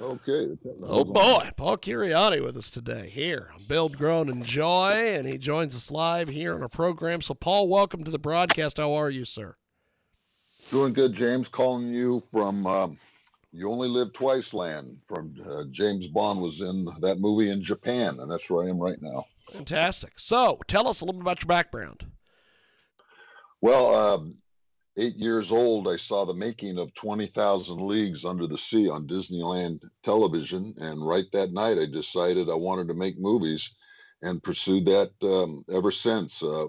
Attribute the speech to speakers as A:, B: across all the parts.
A: Okay.
B: Oh boy, Paul Kyriazi with us today here on Build, Grown, Joy, and he joins us live here on our program. So, Paul, welcome to the broadcast. How are you, sir?
A: Doing good, James. Calling you from um, You Only Live Twice Land. From uh, James Bond was in that movie in Japan, and that's where I am right now.
B: Fantastic. So, tell us a little bit about your background.
A: Well, um, eight years old, I saw the making of 20,000 Leagues Under the Sea on Disneyland television. And right that night, I decided I wanted to make movies and pursued that um, ever since. Uh,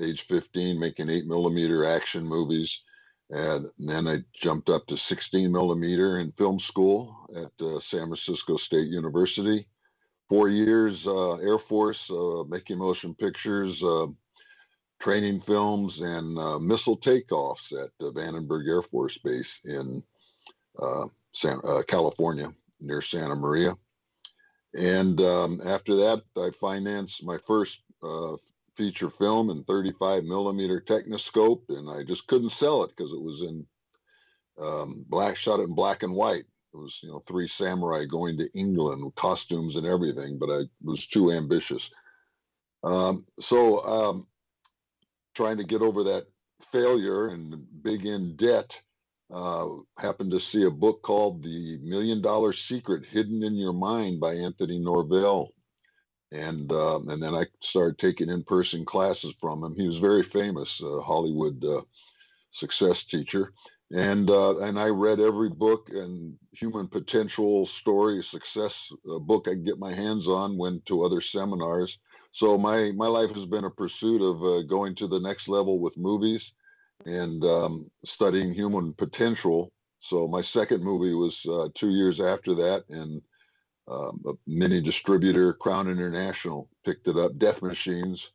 A: age 15, making 8 millimeter action movies. And then I jumped up to 16 millimeter in film school at uh, San Francisco State University. Four years uh, Air Force, uh, making motion pictures uh, training films and uh, missile takeoffs at uh, Vandenberg Air Force Base in uh, San, uh, California near Santa Maria. And um, after that, I financed my first uh, feature film in 35 millimeter Techniscope, and I just couldn't sell it because it was in um, black, shot in black and white. It was, you know, three samurai going to England with costumes and everything, but I was too ambitious. Um, so um, trying to get over that failure and big in debt, uh, happened to see a book called The Million Dollar Secret Hidden in Your Mind by Anthony Norvell. And uh, and then I started taking in-person classes from him. He was very famous, uh, Hollywood uh, success teacher, and uh, and I read every book and human potential story success uh, book I could get my hands on. Went to other seminars, so my my life has been a pursuit of uh, going to the next level with movies and um, studying human potential. So my second movie was uh, two years after that and um, a mini distributor crown international picked it up death machines.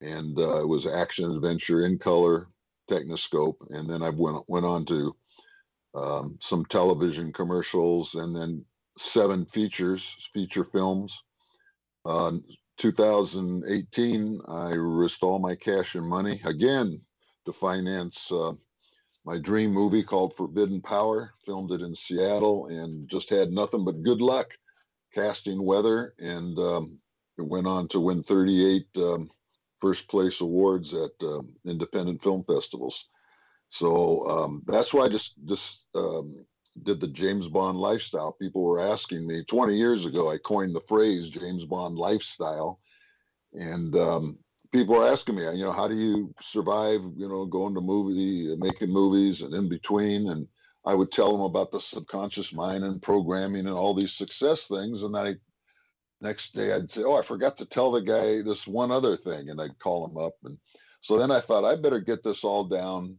A: And uh, it was action adventure in color Techniscope. And then i went, went on to um, some television commercials and then seven features feature films. Uh, 2018, I risked all my cash and money again to finance uh, my dream movie called Forbidden Power. Filmed it in Seattle and just had nothing but good luck casting weather. And um, it went on to win 38 um, first place awards at uh, independent film festivals. So um, that's why I just just um, did the James Bond lifestyle. People were asking me 20 years ago. I coined the phrase James Bond lifestyle, and um, people are asking me, you know, how do you survive? You know, going to movie, making movies, and in between. And I would tell them about the subconscious mind and programming and all these success things, and then I next day I'd say, oh, I forgot to tell the guy this one other thing, and I'd call him up, and so then I thought I better get this all down,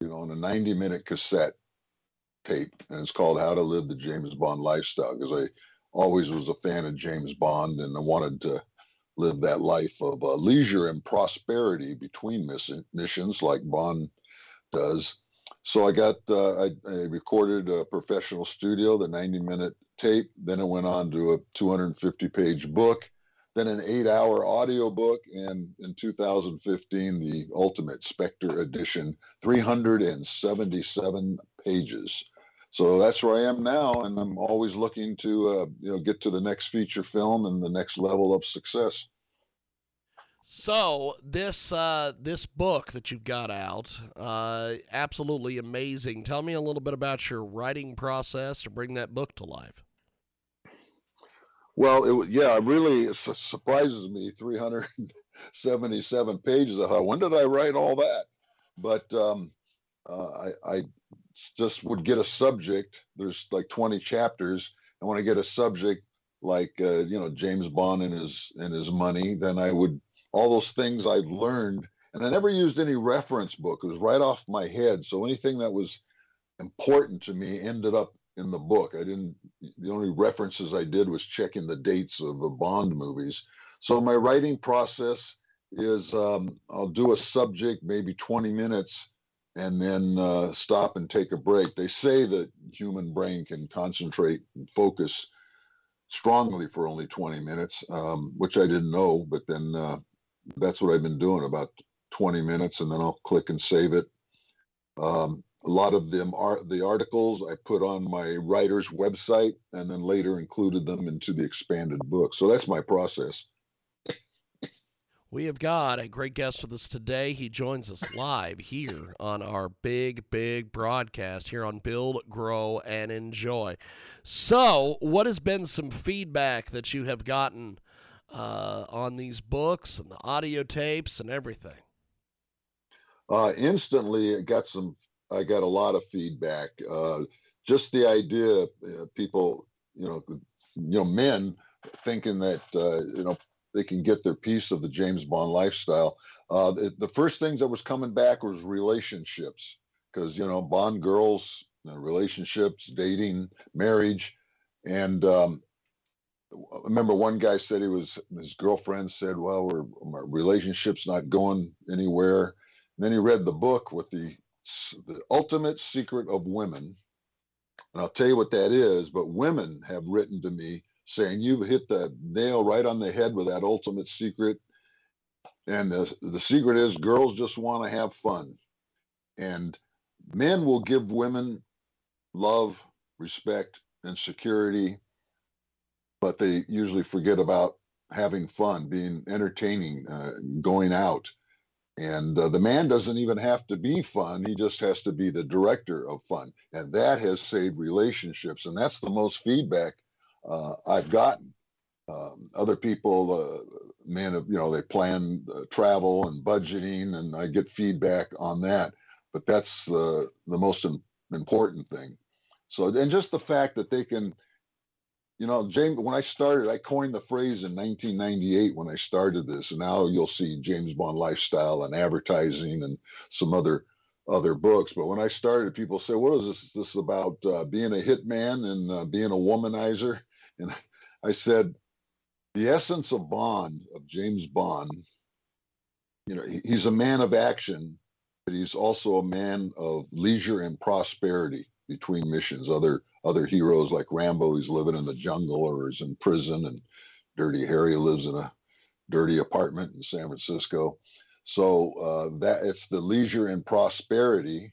A: you know, in a 90 minute cassette tape, and it's called How to Live the James Bond Lifestyle because I always was a fan of James Bond and I wanted to live that life of uh, leisure and prosperity between miss- missions like Bond does. So I got uh, I, I, recorded a professional studio, the 90 minute tape. Then it went on to a 250 page book, then an eight hour audio book, and in 2015 the Ultimate Spectre Edition, 377 pages so that's where I am now, and I'm always looking to uh, you know get to the next feature film and the next level of success.
B: So this uh, this book that you've got out, uh, absolutely amazing. Tell me a little bit about your writing process to bring that book to life.
A: Well, it, yeah, it really surprises me. 377 pages. I thought, when did I write all that? But um, uh, I, I just would get a subject. There's like 20 chapters, and when I get a subject like uh, you know James Bond and his and his money, then I would all those things I've learned, and I never used any reference book. It was right off my head. So anything that was important to me ended up in the book. I didn't. The only references I did was checking the dates of the Bond movies. So my writing process is um, I'll do a subject, maybe 20 minutes, and then uh, stop and take a break. They say that human brain can concentrate and focus strongly for only 20 minutes, um, which I didn't know, but then uh, that's what I've been doing about 20 minutes, and then I'll click and save it. Um, a lot of them are the articles I put on my writer's website and then later included them into the expanded book. So that's my process.
B: We have got a great guest with us today. He joins us live here on our big, big broadcast here on Build, Grow, and Enjoy. So, what has been some feedback that you have gotten uh, on these books and the audio tapes and everything?
A: Uh, instantly, it got some. I got a lot of feedback. Uh, just the idea, uh, people, you know, you know, men thinking that uh, you know they can get their piece of the James Bond lifestyle. Uh, the, the, first things that was coming back was relationships, because you know Bond girls, relationships, dating, marriage, and um, I remember one guy said he was his girlfriend said, "Well, we're, my relationship's not going anywhere." And then he read the book with the the ultimate secret of women, and I'll tell you what that is. But women have written to me saying you've hit the nail right on the head with that ultimate secret. And the, the secret is girls just want to have fun. And men will give women love, respect, and security, but they usually forget about having fun, being entertaining, uh, going out. And uh, the man doesn't even have to be fun. He just has to be the director of fun. And that has saved relationships. And that's the most feedback uh, I've gotten. Um, other people, uh, man, you know, they plan uh, travel and budgeting, and I get feedback on that. But that's uh, the most important thing. So, and just the fact that they can, you know, James, when I started, I coined the phrase in 1998 when I started this, and now you'll see James Bond lifestyle and advertising and some other other books. But when I started, people say, "What is this? Is this about uh, being a hitman and uh, being a womanizer?" And I said, the essence of Bond, of James Bond, you know, he's a man of action, but he's also a man of leisure and prosperity between missions. Other other heroes like Rambo, he's living in the jungle or is in prison, and Dirty Harry lives in a dirty apartment in San Francisco. So uh, that it's the leisure and prosperity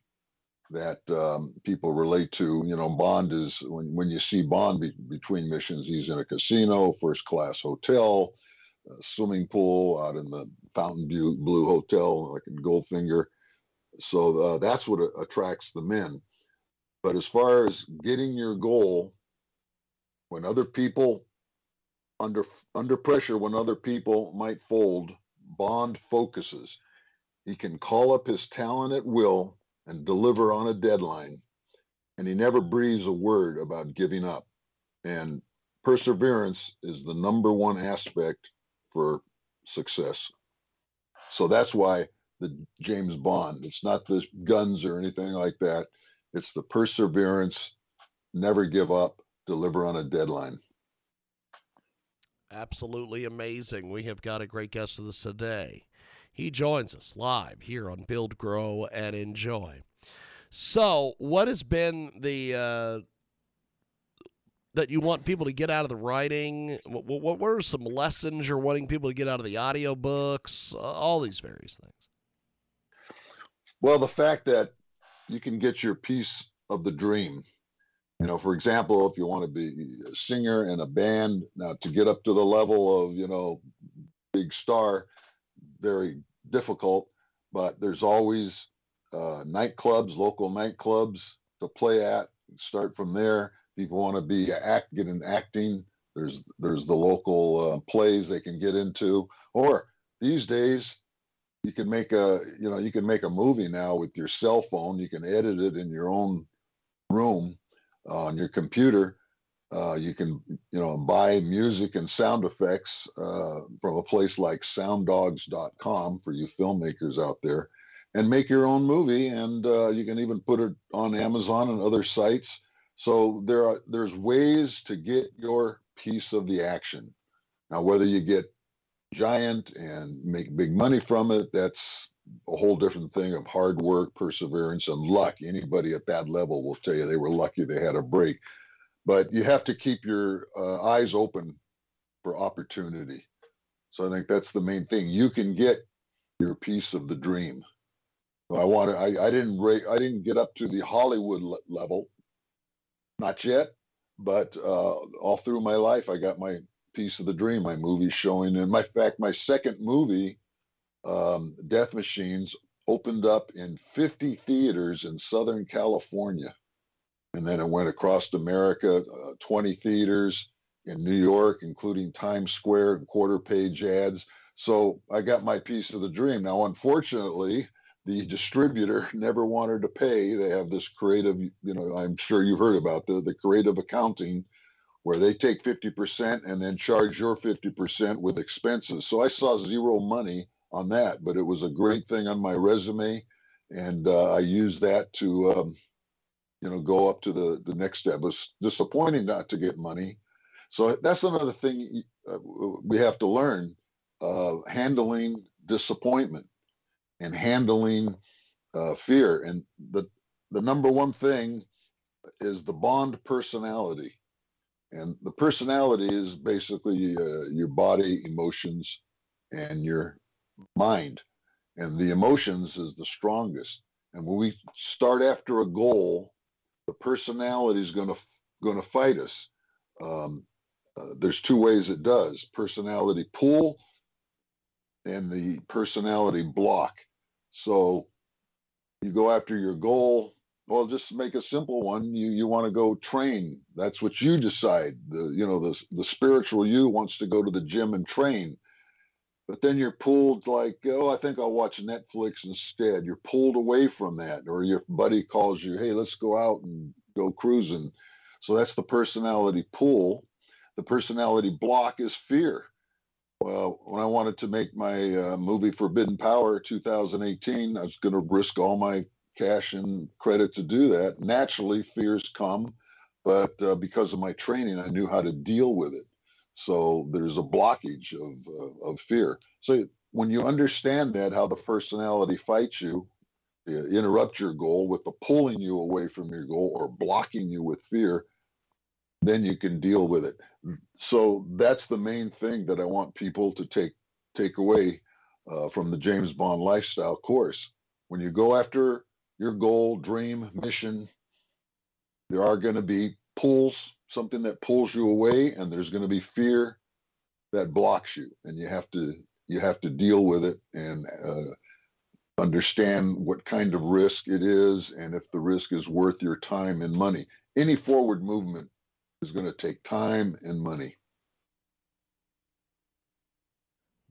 A: that um, people relate to. You know, Bond is when when you see Bond be, between missions, he's in a casino, first class hotel, swimming pool out in the Fontainebleau Blue Hotel, like in Goldfinger. So uh, that's what attracts the men. But as far as getting your goal, when other people under under pressure, when other people might fold, Bond focuses. He can call up his talent at will and deliver on a deadline. And he never breathes a word about giving up. And perseverance is the number one aspect for success. So that's why the James Bond, it's not the guns or anything like that. It's the perseverance, never give up, deliver on a deadline.
B: Absolutely amazing. We have got a great guest with us today. He joins us live here on Build, Grow, and Enjoy. So, what has been the uh, that you want people to get out of the writing? What, what, what are some lessons you're wanting people to get out of the audiobooks? Uh, all these various things.
A: Well, the fact that you can get your piece of the dream. You know, for example, if you want to be a singer in a band, now to get up to the level of, you know, big star, very difficult, but there's always uh, nightclubs, local nightclubs to play at. Start from there. People want to be act, get in acting. There's there's the local uh, plays they can get into, or these days you can make a you know you can make a movie now with your cell phone. You can edit it in your own room uh, on your computer uh, you can, you know, buy music and sound effects uh, from a place like sounddogs.com for you filmmakers out there and make your own movie. And uh, you can even put it on Amazon and other sites. So there are there's ways to get your piece of the action. Now, whether you get giant and make big money from it, that's a whole different thing of hard work, perseverance, and luck. Anybody at that level will tell you they were lucky they had a break. But you have to keep your uh, eyes open for opportunity. So I think that's the main thing. You can get your piece of the dream. I wanted. I, I didn't. I didn't get up to the Hollywood level, not yet. But uh, all through my life, I got my piece of the dream. My movie showing, and my fact, my second movie, um, Death Machines, opened up in 50 theaters in Southern California, and then it went across America, uh, 20 theaters in New York, including Times Square and quarter page ads. So I got my piece of the dream. Now, unfortunately, the distributor never wanted to pay. They have this creative, you know, I'm sure you've heard about the, the creative accounting where they take 50% and then charge your 50% with expenses. So I saw zero money on that, but it was a great thing on my resume. And uh, I used that to, um, you know, go up to the, the next step. It was disappointing not to get money. So that's another thing uh, we have to learn uh, handling disappointment and handling uh, fear. And the the number one thing is the bond personality, and the personality is basically uh, your body, emotions, and your mind. And the emotions is the strongest. And when we start after a goal, the personality is going to going to fight us. Um, uh, there's two ways it does: personality pull and the personality block. So you go after your goal. Well, just make a simple one. You you want to go train. That's what you decide. The you know the the spiritual you wants to go to the gym and train. But then you're pulled like, oh, I think I'll watch Netflix instead. You're pulled away from that, or your buddy calls you, hey, let's go out and go cruising. So that's the personality pull. The personality block is fear. Well, when I wanted to make my uh, movie Forbidden Power 2018, I was going to risk all my cash and credit to do that. Naturally, fears come, but uh, because of my training, I knew how to deal with it. So there's a blockage of uh, of fear. So when you understand that, how the personality fights you, interrupt your goal with the pulling you away from your goal or blocking you with fear, then you can deal with it. So that's the main thing that I want people to take take away uh, from the James Bond lifestyle course. When you go after your goal, dream, mission, there are going to be pulls, something that pulls you away, and there's going to be fear that blocks you, and you have to you have to deal with it and uh, understand what kind of risk it is, and if the risk is worth your time and money. Any forward movement is going to take time and money.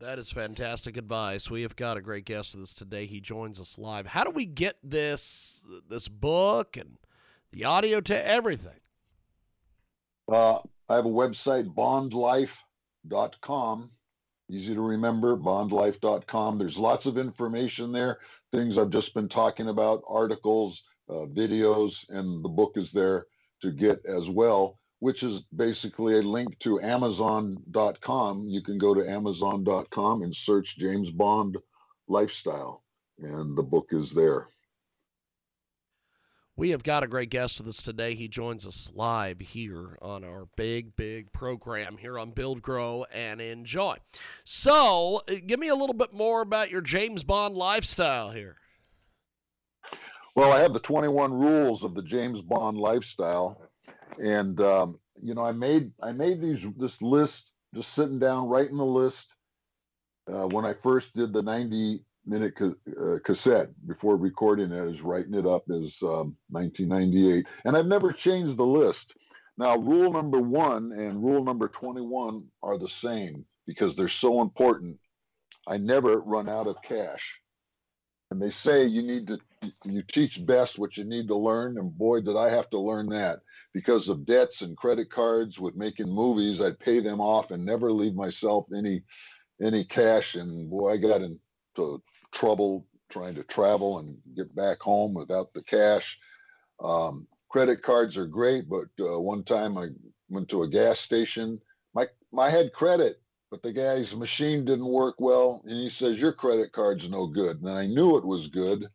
B: That is fantastic advice. We have got a great guest with us today. He joins us live. How do we get this this book and the audio to everything?
A: Uh, I have a website, bondlife.com. Easy to remember, bondlife.com. There's lots of information there, things I've just been talking about, articles, uh, videos, and the book is there to get as well which is basically a link to Amazon.com. You can go to Amazon.com and search James Bond lifestyle, and the book is there.
B: We have got a great guest with us today. He joins us live here on our big, big program here on Build, Grow, and Enjoy. So, uh, give me a little bit more about your James Bond lifestyle here.
A: Well, I have the 21 rules of the James Bond lifestyle and um, you know, I made I made these this list just sitting down writing the list uh, when I first did the 90 minute ca- uh, cassette before recording it is writing it up as um, 1998, and I've never changed the list. Now, rule number one and rule number 21 are the same because they're so important. I never run out of cash. And they say you need to you teach best what you need to learn and boy did i have to learn that because of debts and credit cards with making movies i'd pay them off and never leave myself any any cash and boy i got into trouble trying to travel and get back home without the cash um, credit cards are great, but uh, one time I went to a gas station. My I had credit, but the guy's machine didn't work well, and he says your credit card's no good. And I knew it was good,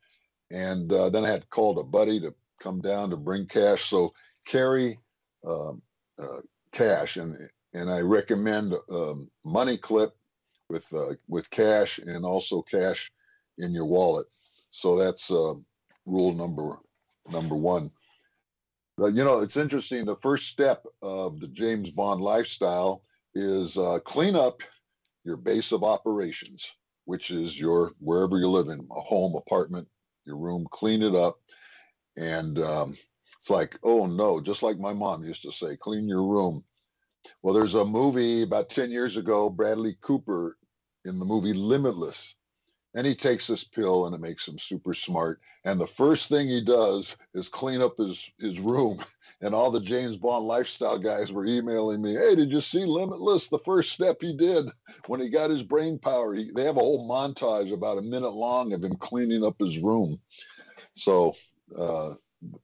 A: and uh, then I had called a buddy to come down to bring cash. So carry um, uh, cash, and and I recommend um, Money Clip with uh, with cash and also cash in your wallet. So that's uh, rule number number one. But, you know, it's interesting. The first step of the James Bond lifestyle is uh, clean up your base of operations, which is your wherever you live in, a home, apartment, your room. Clean it up, and um, it's like, oh no, just like my mom used to say, clean your room. Well, there's a movie about 10 years ago, Bradley Cooper in the movie Limitless. And he takes this pill and it makes him super smart. And the first thing he does is clean up his, his room. And all the James Bond lifestyle guys were emailing me, Hey, did you see Limitless? The first step he did when he got his brain power. He, they have a whole montage about a minute long of him cleaning up his room. So uh,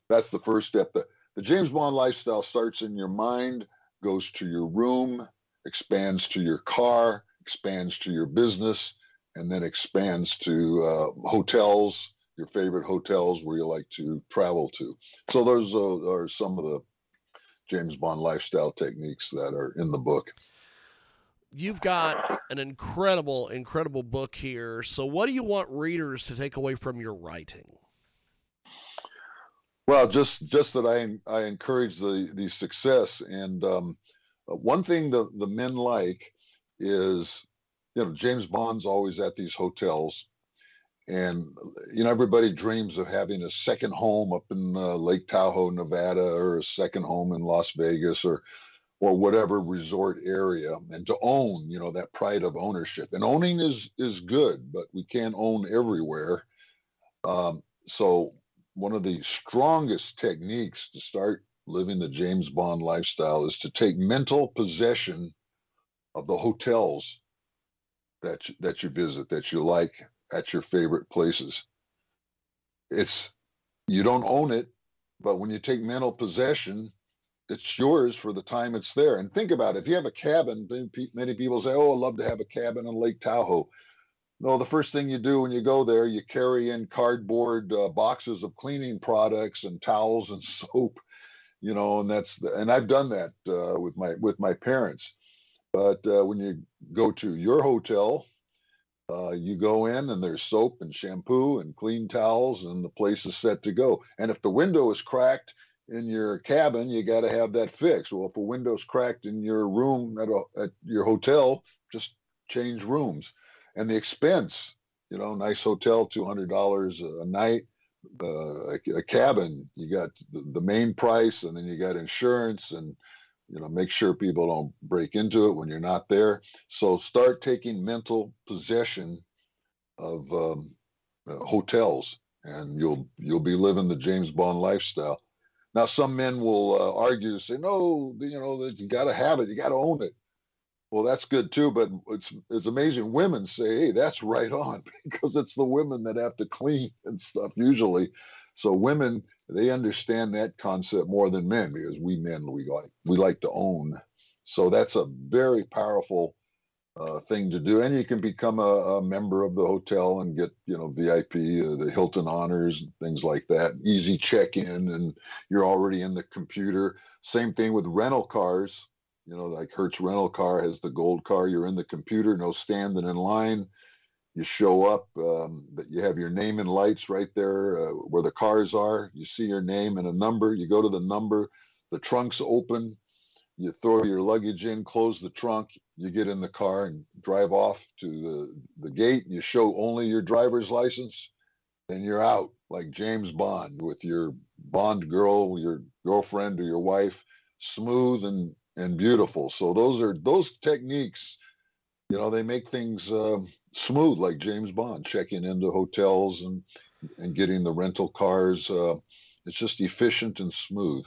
A: that's the first step. The, the James Bond lifestyle starts in your mind, goes to your room, expands to your car, expands to your business, and then expands to uh, hotels, your favorite hotels where you like to travel to. So those are some of the James Bond lifestyle techniques that are in the book.
B: You've got an incredible, incredible book here. So, what do you want readers to take away from your writing?
A: Well, just just that I I encourage the the success, and um, one thing the the men like is you know James Bond's always at these hotels, and you know everybody dreams of having a second home up in uh, Lake Tahoe, Nevada, or a second home in Las Vegas, or or whatever resort area, and to own you know that pride of ownership. And owning is is good, but we can't own everywhere. Um, so one of the strongest techniques to start living the James Bond lifestyle is to take mental possession of the hotels that you, that you visit that you like at your favorite places. It's you don't own it, but when you take mental possession, it's yours for the time it's there. And think about it: if you have a cabin, many people say, "Oh, I'd love to have a cabin on Lake Tahoe." No, the first thing you do when you go there, you carry in cardboard uh, boxes of cleaning products and towels and soap, you know, and that's the, and I've done that uh, with my with my parents. But uh, when you go to your hotel, uh, you go in and there's soap and shampoo and clean towels, and the place is set to go. And if the window is cracked in your cabin, you got to have that fixed. Well, if a window's cracked in your room at, a, at your hotel, just change rooms. And the expense, you know, nice hotel, two hundred dollars a night. Uh, a, a, cabin, you got the, the main price, and then you got insurance and you know make sure people don't break into it when you're not there. So start taking mental possession of um, uh, hotels and you'll you'll be living the james bond lifestyle. Now some men will uh, argue say no you know you got to have it you got to own it. Well that's good too but it's it's amazing. Women say hey that's right on because it's the women that have to clean and stuff usually. So women they understand that concept more than men because we men we like we like to own. So that's a very powerful uh, thing to do, and you can become a, a, member of the hotel and get you know VIP, uh, the Hilton honors, and things like that. Easy check in, and you're already in the computer. Same thing with rental cars. You know, like Hertz rental car has the gold car. You're in the computer, no standing in line you show up um, you have your name and lights right there uh, where the cars are. You see your name and a number. You go to the number. The trunk's open. You throw your luggage in close the trunk. You get in the car and drive off to the, the gate. You show only your driver's license and you're out like james bond with your bond girl your girlfriend or your wife. Smooth and and beautiful. So those are those techniques you know they make things uh, smooth like James Bond, checking into hotels and and getting the rental cars. Uh, it's just efficient and smooth.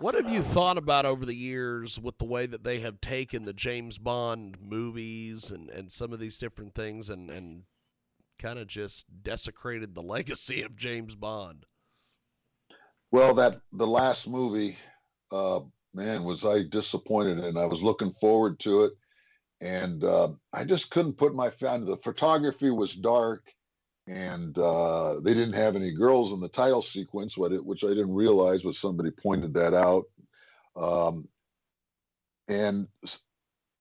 B: What have you thought about over the years with the way that they have taken the James Bond movies and, and some of these different things and, and kind of just desecrated the legacy of James Bond?
A: Well, that the last movie, uh, man, was I disappointed, and I was looking forward to it, and uh, I just couldn't put my fan. The photography was dark, and uh, they didn't have any girls in the title sequence, which I didn't realize, but somebody pointed that out. Um, and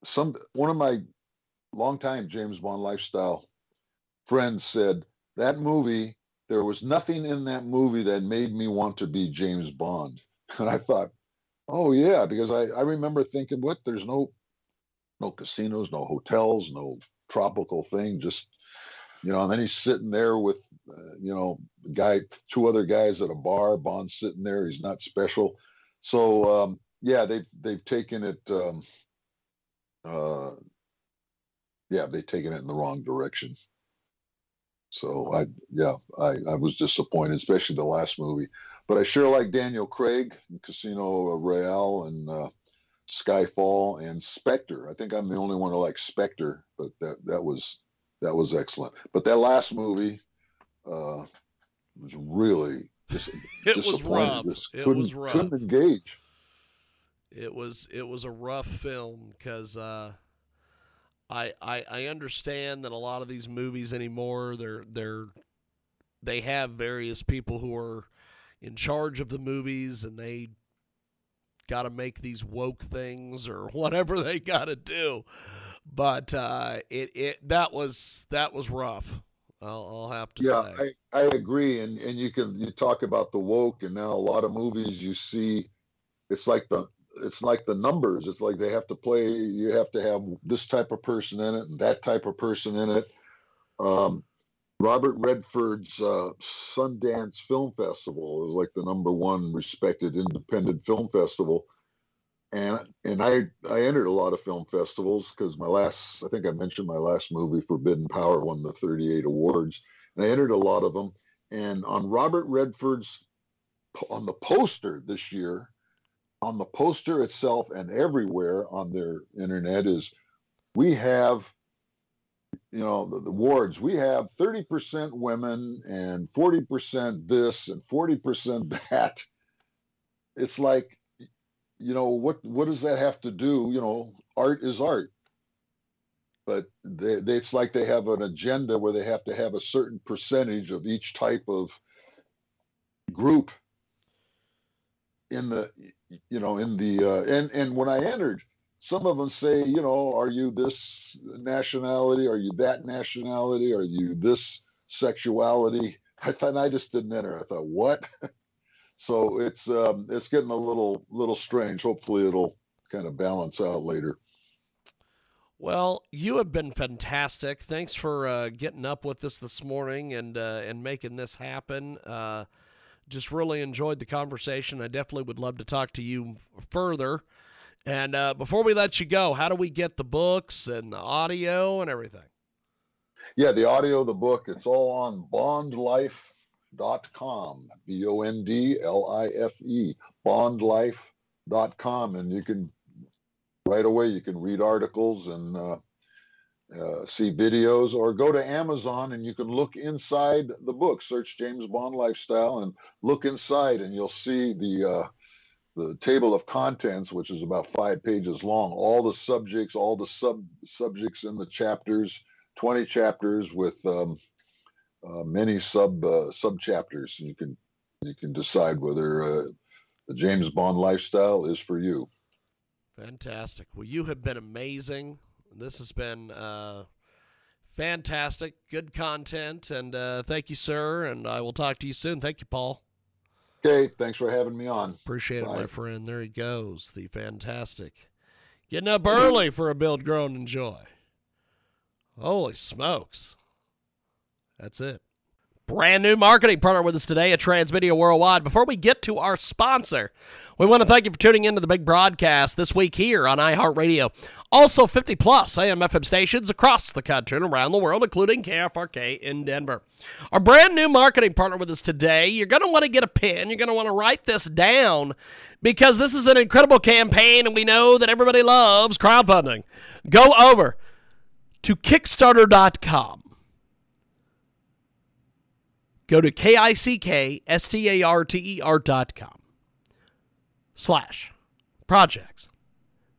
A: some one of my longtime James Bond lifestyle friends said that movie there was nothing in that movie that made me want to be James Bond. And I thought, oh yeah, because I, I remember thinking, what? There's no no casinos, no hotels, no tropical thing, just you know. And then he's sitting there with uh, you know guy, two other guys at a bar. Bond sitting there. He's not special. So um, yeah, they've they've taken it. Um, uh, yeah, they've taken it in the wrong direction. So I, yeah, I, I was disappointed, especially the last movie. But I sure like Daniel Craig, Casino Royale, and uh, Skyfall, and Spectre. I think I'm the only one who likes Spectre, but that that was that was excellent. But that last movie uh, was really just
B: it was rough. Just it was rough.
A: Couldn't engage.
B: It was it was a rough film because. Uh I, I I understand that a lot of these movies anymore they're they're they have various people who are in charge of the movies and they got to make these woke things or whatever they got to do. But uh, it it that was that was rough. I'll, I'll have to
A: yeah,
B: say.
A: I, I agree. And and you can you talk about the woke, and now a lot of movies you see, it's like the it's like the numbers. It's like they have to play. You have to have this type of person in it and that type of person in it. Um, Robert Redford's uh, Sundance Film Festival is like the number one respected independent film festival, and and I I entered a lot of film festivals because my last I think I mentioned my last movie Forbidden Power won the 38 awards, and I entered a lot of them. And on Robert Redford's on the poster this year, on the poster itself and everywhere on their internet is we have you know the, the wards. We have 30% women and 40% this and 40% that. It's like you know what what does that have to do? You know art is art. But they, they, it's like they have an agenda where they have to have a certain percentage of each type of group in the you know in the uh, and and when i entered some of them say you know are you this nationality are you that nationality are you this sexuality i thought i just didn't enter i thought what so it's um it's getting a little little strange hopefully it'll kind of balance out later
B: well, you have been fantastic. Thanks for uh, getting up with us this morning and uh, and making this happen. Uh, just really enjoyed the conversation. I definitely would love to talk to you further. And uh, before we let you go, how do we get the books and the audio and everything?
A: Yeah, the audio, the book, it's all on bondlife.com, B O N D L I F E, bondlife.com. And you can, right away, you can read articles and uh, uh, see videos or go to Amazon and you can look inside the book. Search James Bond Lifestyle and look inside, and you'll see the uh, the table of contents, which is about five pages long. All the subjects, all the sub subjects in the chapters, twenty chapters with um, uh, many sub uh, sub chapters. You can you can decide whether uh, the James Bond lifestyle is for you.
B: Fantastic. Well, you have been amazing. This has been uh, fantastic, good content, and uh, thank you, sir. And I will talk to you soon. Thank you, Paul.
A: Okay, thanks for having me on.
B: Appreciate Bye. it, my friend. There he goes, the fantastic. Getting up early for a build, grow, and enjoy. Holy smokes. That's it. Brand new marketing partner with us today at Transmedia Worldwide. Before we get to our sponsor, we want to thank you for tuning into the big broadcast this week here on iHeartRadio. Also, 50 plus AM FM stations across the country and around the world, including KFRK in Denver. Our brand new marketing partner with us today, you're going to want to get a pen. You're going to want to write this down because this is an incredible campaign and we know that everybody loves crowdfunding. Go over to Kickstarter.com Go to K-I-C-K-S-T-A-R-T-E-R dot com slash projects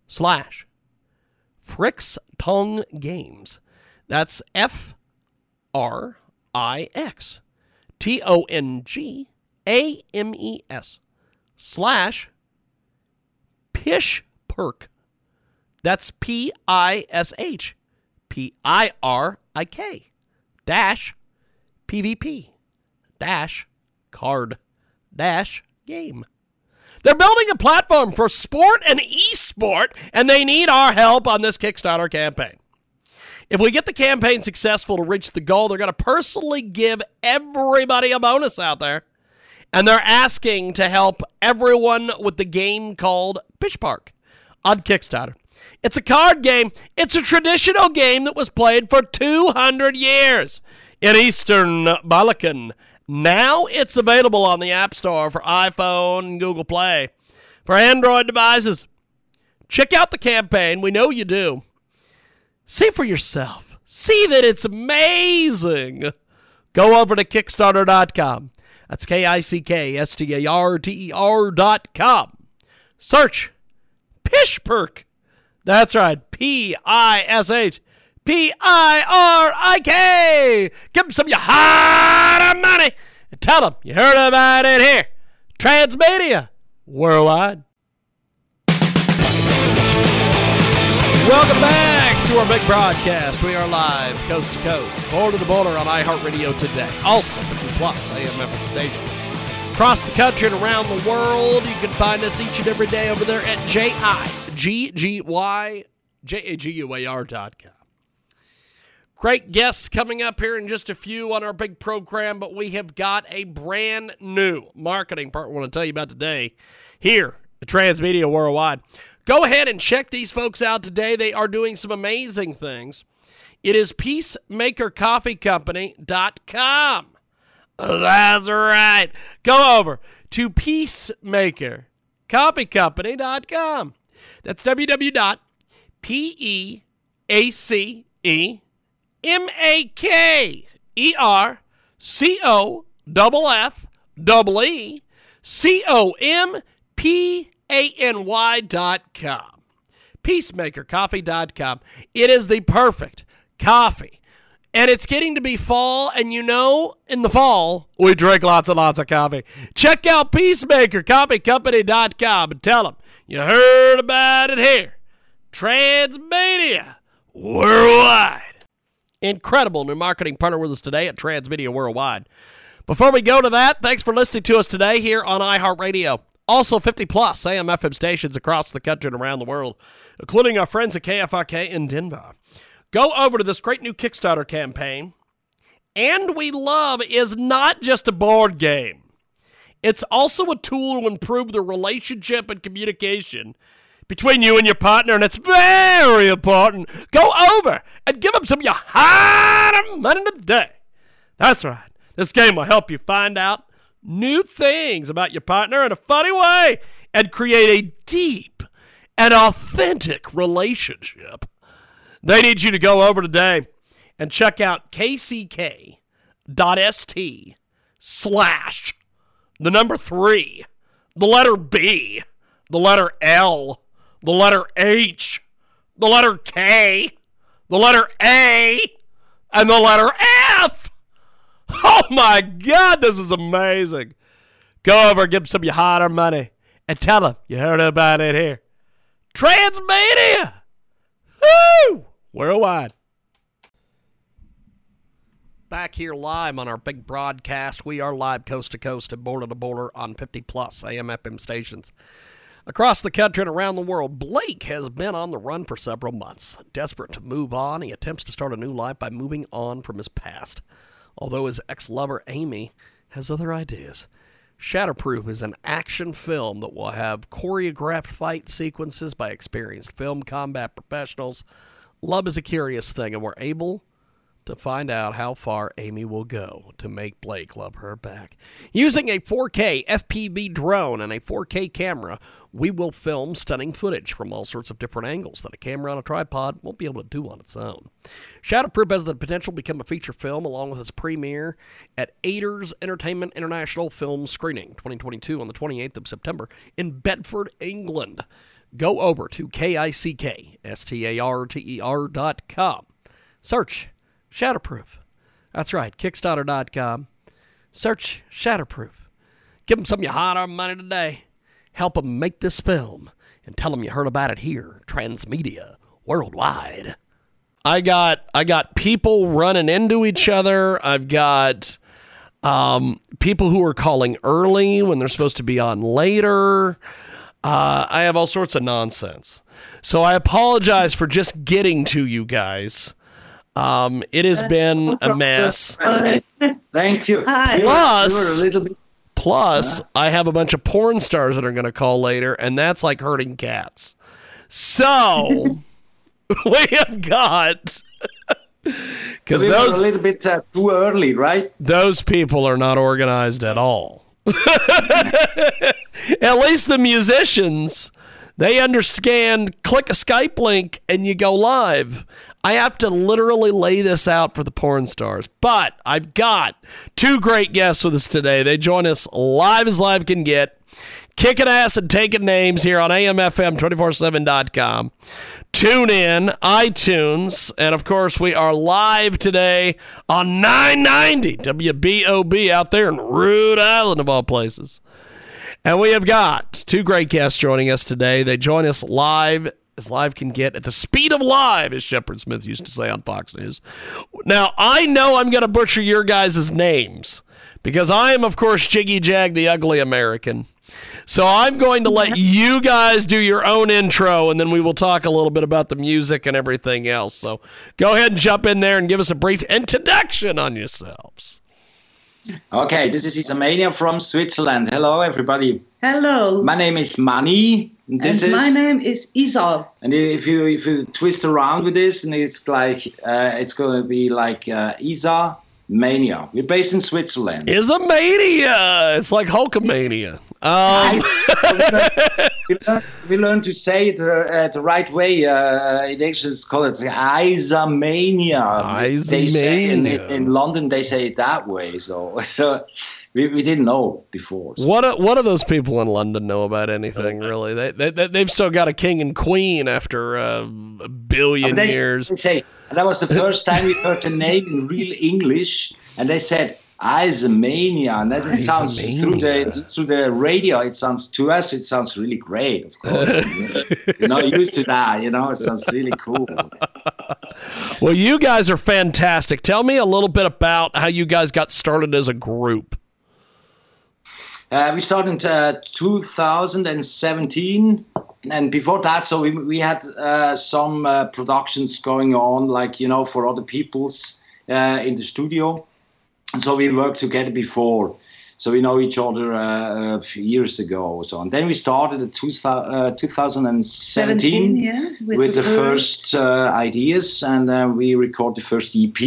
B: slash Frix Tongue Games. That's F R I X T O N G A M E S slash Pish Perk. That's P I S H P I R I K dash PvP dash card dash game. They're building a platform for sport and esport, and they need our help on this Kickstarter campaign. If we get the campaign successful to reach the goal, they're going to personally give everybody a bonus out there. And they're asking to help everyone with the game called Pitch Park on Kickstarter. It's a card game. It's a traditional game that was played for 200 years in Eastern Balkan. Now it's available on the App Store for iPhone and Google Play for Android devices. Check out the campaign. We know you do. See for yourself. See that it's amazing. Go over to Kickstarter.com. That's K I C K S T A R T E R.com. Search Pishpirik. That's right. P I S H P I R I K. Give them some of your hard money and tell them you heard about it here. Transmedia Worldwide. Welcome back to our big broadcast. We are live coast to coast, border to border on iHeartRadio today. Also, 50 plus AM FM stations. Across the country and around the world, you can find us each and every day over there at J-I-G-G-Y, J-A-G-U-A-R dot com. Great guests coming up here in just a few on our big program, but we have got a brand new marketing part we want to tell you about today here at Transmedia Worldwide. Go ahead and check these folks out today. They are doing some amazing things. It is peacemakercoffeecompany.com. That's right. Go over to peacemakercoffeecompany.com. That's www.peacemakercoffee.com. Peacemakercoffee.com. It is the perfect coffee. And it's getting to be fall, and you know, in the fall, we drink lots and lots of coffee. Check out PeacemakerCoffeeCompany.com and tell them you heard about it here. Transmedia Worldwide. Incredible new marketing partner with us today at Transmedia Worldwide. Before we go to that, thanks for listening to us today here on iHeartRadio. Also, 50 plus AM FM stations across the country and around the world, including our friends at KFRK in Denver. Go over to this great new Kickstarter campaign. And We Love is not just a board game, it's also a tool to improve the relationship and communication between you and your partner, and it's very important. Go over and give them some of your hard money today. That's right. This game will help you find out new things about your partner in a funny way and create a deep and authentic relationship. They need you to go over today and check out kck.st slash the number three, the letter B, the letter L, the letter H, the letter K, the letter A, and the letter F. Oh my God, this is amazing. Go over, give some of your harder money, and tell them you heard about it here. Transmedia! Woo! Worldwide. Back here live on our big broadcast. We are live coast to coast and border to border on 50 plus AM FM stations. Across the country and around the world, Blake has been on the run for several months. Desperate to move on, he attempts to start a new life by moving on from his past. Although his ex lover, Amy, has other ideas. Shatterproof is an action film that will have choreographed fight sequences by experienced film combat professionals. Love is a curious thing, and we're able to find out how far Amy will go to make Blake love her back. Using a 4K FPV drone and a 4K camera, we will film stunning footage from all sorts of different angles that a camera on a tripod won't be able to do on its own. Shadowproof has the potential to become a feature film along with its premiere at Aiders Entertainment International Film Screening 2022 on the 28th of September in Bedford, England. Go over to K-I-C-K-S-T-A-R-T-E-R dot com. Search Shadowproof. That's right, Kickstarter.com. Search Shatterproof. Give them some of your hard-earned money today. Help them make this film and tell them you heard about it here, Transmedia, worldwide. I got I got people running into each other. I've got um, people who are calling early when they're supposed to be on later. Uh, I have all sorts of nonsense. So I apologize for just getting to you guys. Um, it has been a mess.
C: Thank you.
D: Hi.
B: Plus-
C: you were a little
B: I have a bunch of porn stars that are going to call later, and that's like hurting cats. So we have got because
C: we
B: those
C: a little bit uh, too early, right?
B: those people are not organized at all. at least the musicians, they understand. Click a Skype link and you go live. I have to literally lay this out for the porn stars, but I've got two great guests with us today. They join us live as live can get. Kicking ass and taking names here on AMFM247.com. Tune in, iTunes, and of course, we are live today on 990 WBOB out there in Rhode Island, of all places. And we have got two great guests joining us today. They join us live as live can get at the speed of live, as Shepard Smith used to say on Fox News. Now, I know I'm going to butcher your guys' names because I am, of course, Jiggy Jag, the ugly American. So I'm going to let you guys do your own intro, and then we will talk a little bit about the music and everything else. So go ahead and jump in there and give us a brief introduction on yourselves.
C: Okay, this is Izamania from Switzerland. Hello, everybody.
D: Hello.
C: My name is Mani. And This
D: and
C: is
D: my name is Isar.
C: and if you if you twist around with this, and it's like uh, it's going to be like uh, Isa Mania. We're based in Switzerland.
B: Is a mania. It's like Hulkamania. Um,
C: we, learn, we learn to say it uh, the right way. Uh, in English, it's called Izamania. They say in, in London they say it that way. So so we, we didn't know before. So.
B: what do, what do those people in London know about anything? Really, they, they they- they've still got a king and queen after uh, a billion
C: they,
B: years.
C: they say that was the first time we heard the name in real English, and they said Izamania, and that it sounds through the through the radio. It sounds to us, it sounds really great. Of course, you're not used to that. You know, it sounds really cool.
B: Well, you guys are fantastic. Tell me a little bit about how you guys got started as a group.
C: Uh, we started in uh, 2017, and before that, so we, we had uh, some uh, productions going on, like you know, for other people's uh, in the studio. And so we worked together before, so we know each other uh, a few years ago. or So and then we started in two, uh, 2017
D: 17, yeah,
C: with, the, first uh, ideas, and uh, we record the first EP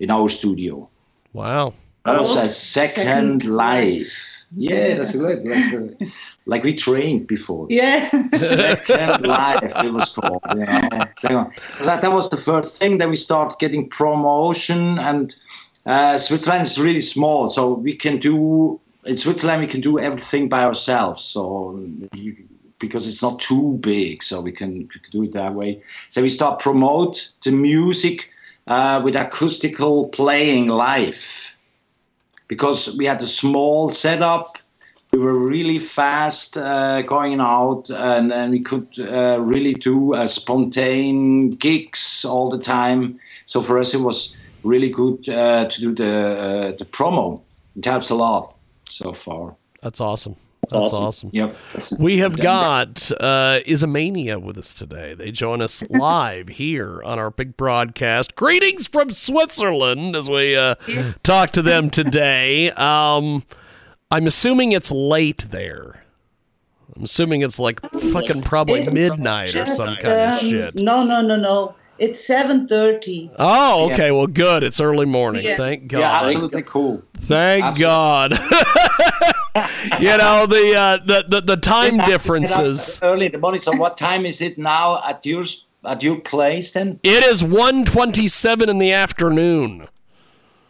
C: in our studio.
B: Wow.
C: That was a second,
D: Second
C: life. Yeah, that's good. Like, like we trained before.
D: Yeah.
C: Second life, it was called. Yeah. That, that was the first thing. Then we start getting promotion, and uh, Switzerland is really small, so we can do in Switzerland we can do everything by ourselves. So you, because it's not too big, so we can, we can do it that way. So we start promote the music uh, with acoustical playing live because we had a small setup. We were really fast uh, going out, and, and we could uh, really do uh, spontaneous gigs all the time. So for us, it was really good uh, to do the uh, the promo. It helps a lot so far.
B: That's awesome. That's awesome.
C: Yep.
B: We have got uh, Izamania with us today. They join us live here on our big broadcast. Greetings from Switzerland as we uh, talk to them today. Um, I'm assuming it's late there. I'm assuming it's like fucking probably
D: It's
B: midnight or some kind of
D: um,
B: shit.
D: No, no, no, no. It's seven thirty.
B: Oh, okay. Well, good. It's early morning.
D: Yeah.
B: Thank God.
C: Yeah, absolutely cool.
B: Thank
C: Absolutely.
B: God. you know the, uh, the the the time differences.
C: early in the morning. So what time is it now at yours at your place then?
B: It is 1.27 in the afternoon.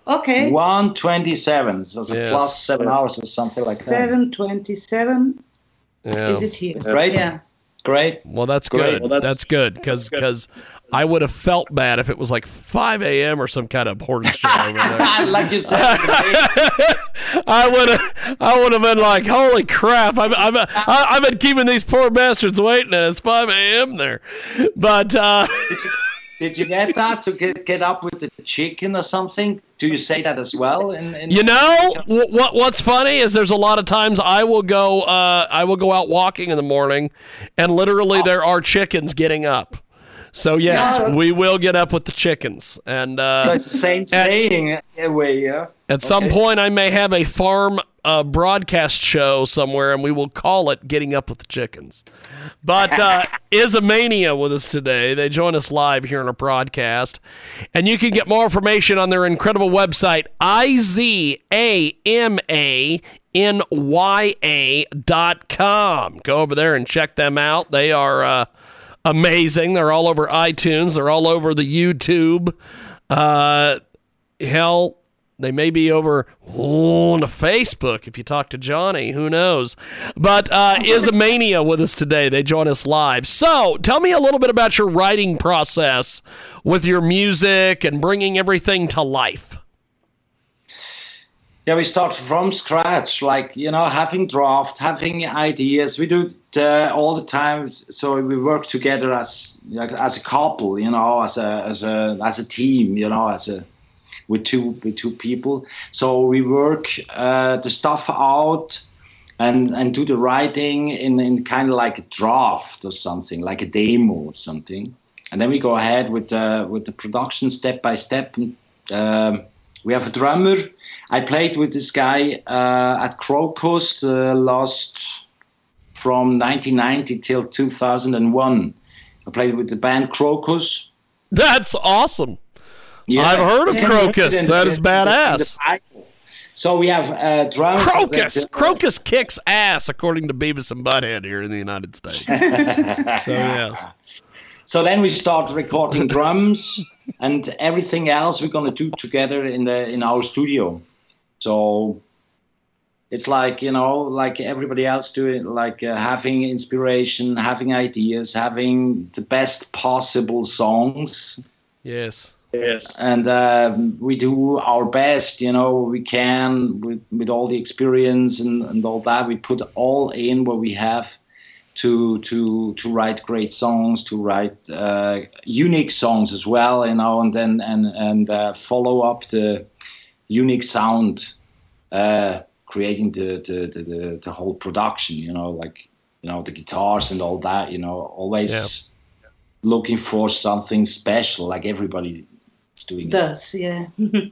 D: Okay.
C: One twenty-seven. So it's
B: Yes.
C: plus seven hours or something like that.
D: Seven twenty-seven.
B: Yeah.
D: Is it here?
C: Right.
D: Yeah.
C: Great.
B: Well, that's
C: Great.
B: good.
C: Well,
B: that's,
C: that's-
B: good because I would have felt bad if it was like 5 a.m. or some kind of horse show over there.
C: like you said.
B: I would have, I would have been like, "Holy crap! I've, I've, I- I've been keeping these poor bastards waiting, and it's 5 a.m. there." But uh,
C: Did you get that to get, get up with the chicken or something? Do you say that as well? In, in
B: you know wh- what? What's funny is there's a lot of times I will go, uh, I will go out walking in the morning, and literally there are chickens getting up. So yes,
C: Yeah.
B: we will get up with the chickens, and uh,
C: it's the same saying in a way, yeah.
B: At some point, I may have a farm uh, broadcast show somewhere, and we will call it "Getting Up with the Chickens." But uh, Izamania with us today. They join us live here on our broadcast, and you can get more information on their incredible website i z a m a n y a dot com. Go over there and check them out. They are uh, amazing. They're all over iTunes. They're all over the YouTube. Uh, hell, they may be over on Facebook if you talk to Johnny. Who knows? But uh, Izamania with us today. They join us live. So tell me a little bit about your writing process with your music and bringing everything to life.
C: Yeah, we start from scratch, like you know, having draft, having ideas. We do it uh, all the time, so we work together as like, as a couple, you know, as a as a as a team, you know, as a with two with two people. So we work uh, the stuff out and and do the writing in in kind of like a draft or something, like a demo or something, and then we go ahead with the with the production step by step. Um, we have a drummer. I played with this guy uh, at Krokus uh, last from 1990 till 2001. I played with the band Krokus.
B: That's awesome.
C: Yeah.
B: I've heard of
C: Yeah.
B: Krokus. That is
C: In the- in the
B: badass.
C: So we have uh, drums.
B: Krokus. Krokus kicks ass, according to Beavis and Butthead here in the United States. so yes.
C: So then we start recording drums and everything else we're gonna do together in the in our studio. So it's like you know, like everybody else doing, like uh, having inspiration, having ideas, having the best possible songs.
B: Yes.
C: Yes. And um, we do our best, you know, we can with, with all the experience and, and all that. We put all in what we have to to to write great songs, to write uh, unique songs as well, you know, and then and and uh, follow up the unique sound, uh, creating the the, the the the whole production, you know, like you know the guitars and all that, you know, always looking for something special, like everybody is doing.
D: Does yeah.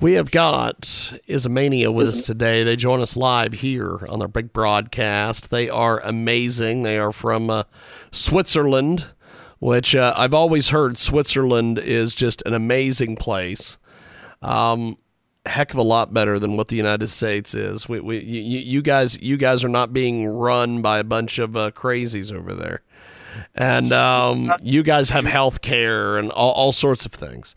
B: We have got Izamania with us today. They join us live here on their big broadcast. They are amazing. They are from uh, Switzerland, which uh, I've always heard Switzerland is just an amazing place. Um, heck of a lot better than what the United States is. We, we, you, you guys, you guys are not being run by a bunch of uh, crazies over there, and um, you guys have health care and all, all sorts of things.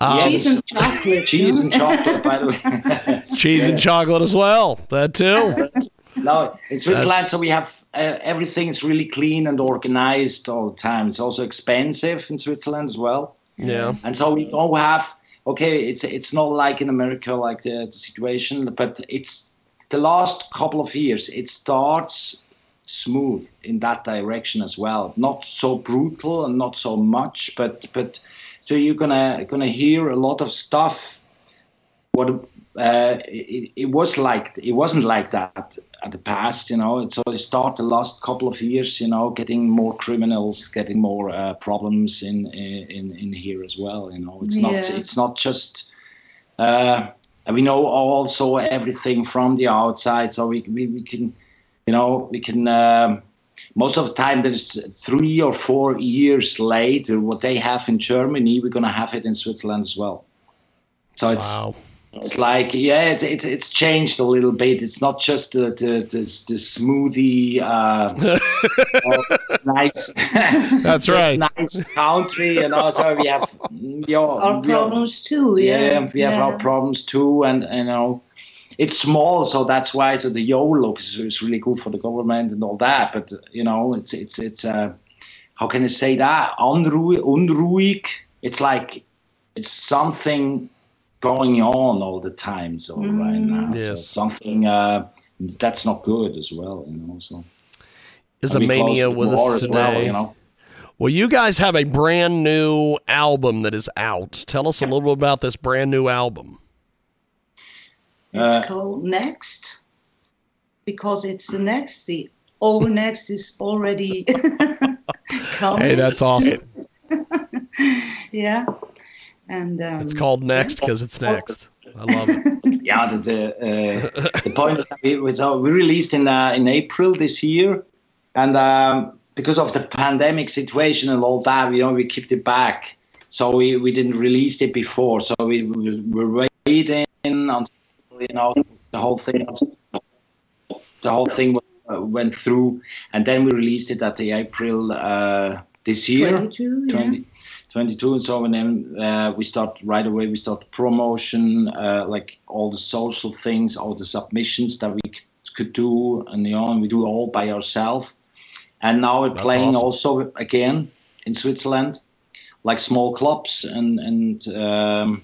B: Um,
D: Cheese and chocolate.
C: Cheese and chocolate, by the way.
B: cheese and chocolate as well. That too.
C: No, in Switzerland,
B: That's-
C: so we have uh, everything is really clean and organized all the time. It's also expensive in Switzerland as well.
B: Yeah.
C: And so we don't have okay. It's it's not like in America, like the, the situation, but it's the last couple of years. It starts smooth in that direction as well. Not so brutal and not so much, but but so you're gonna gonna hear a lot of stuff. What uh, it, it was like it wasn't like that at the past, you know. So it started the last couple of years, you know, getting more criminals, getting more uh, problems in in in here as well. You know, it's not it's not just. Uh, we know also everything from the outside, so we we, we can, you know, we can. Um, most of the time there's three or four years later what they have in germany we're going to have it in switzerland as well so it's
B: Wow.
C: it's like yeah it's it's, it's changed a little bit it's not just the the, the, the smoothie uh nice
B: That's right.
C: nice country and also we have you know,
D: Our
C: we have-
D: problems too. Yeah.
C: yeah, we have our problems too, and you know, it's small, so that's why. So the yo look is, is really good for the government and all that. But you know, it's it's it's uh, how can I say that? Unruhig, unruhig. It's like it's something going on all the time. So right now, so something uh, that's not good as well. You know, so
B: Is
C: a we close
B: Amania
C: to
B: with us
C: as well,
B: today?
C: you know.
B: Well, you guys have a brand new album that is out. Tell us a little bit about this brand new album.
D: It's
C: Uh,
D: called Next because it's the next. The over next is already coming.
B: Hey, that's awesome.
D: yeah. And um,
B: It's called Next because it's next. I love it.
C: yeah, the the, uh, the point that we, we, we released in uh, in April this year, and um, because of the pandemic situation and all that, you know, we kept it back, so we, we didn't release it before. So we, we were waiting until you know the whole thing, the whole thing uh, went through, and then we released it at the April uh, this year.
D: 22, yeah.
C: 22 and so and then uh, we start right away we start promotion uh, like all the social things all the submissions that we c- could do and you know and we do all by ourselves and now we're
B: That's
C: playing
B: awesome.
C: also again in switzerland like small clubs and and um,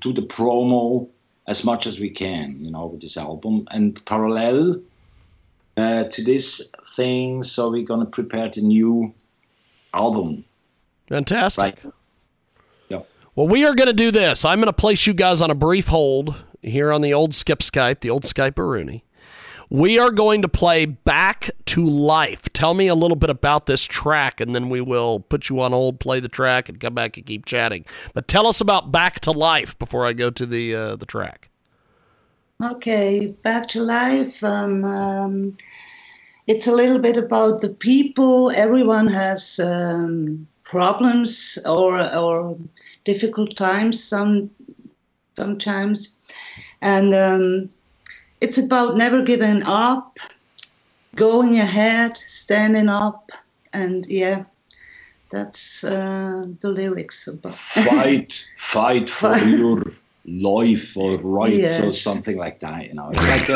C: do the promo as much as we can you know with this album and parallel uh, to this thing so we're gonna prepare the new album
B: Fantastic.
C: Right. Yeah.
B: Well, we are going to do this. I'm going to place you guys on a brief hold here on the old Skip Skype, the old Skype Rooney. We are going to play Back to Life. Tell me a little bit about this track, and then we will put you on hold, play the track, and come back and keep chatting. But tell us about Back to Life before I go to the uh, the track.
D: Okay, back to life. Um, um, it's a little bit about the people. Everyone has um, problems or or difficult times some sometimes, and um, it's about never giving up, going ahead, standing up, and yeah, that's uh, the lyrics about.
C: fight, fight for your life or rights or something like that. You know, it's like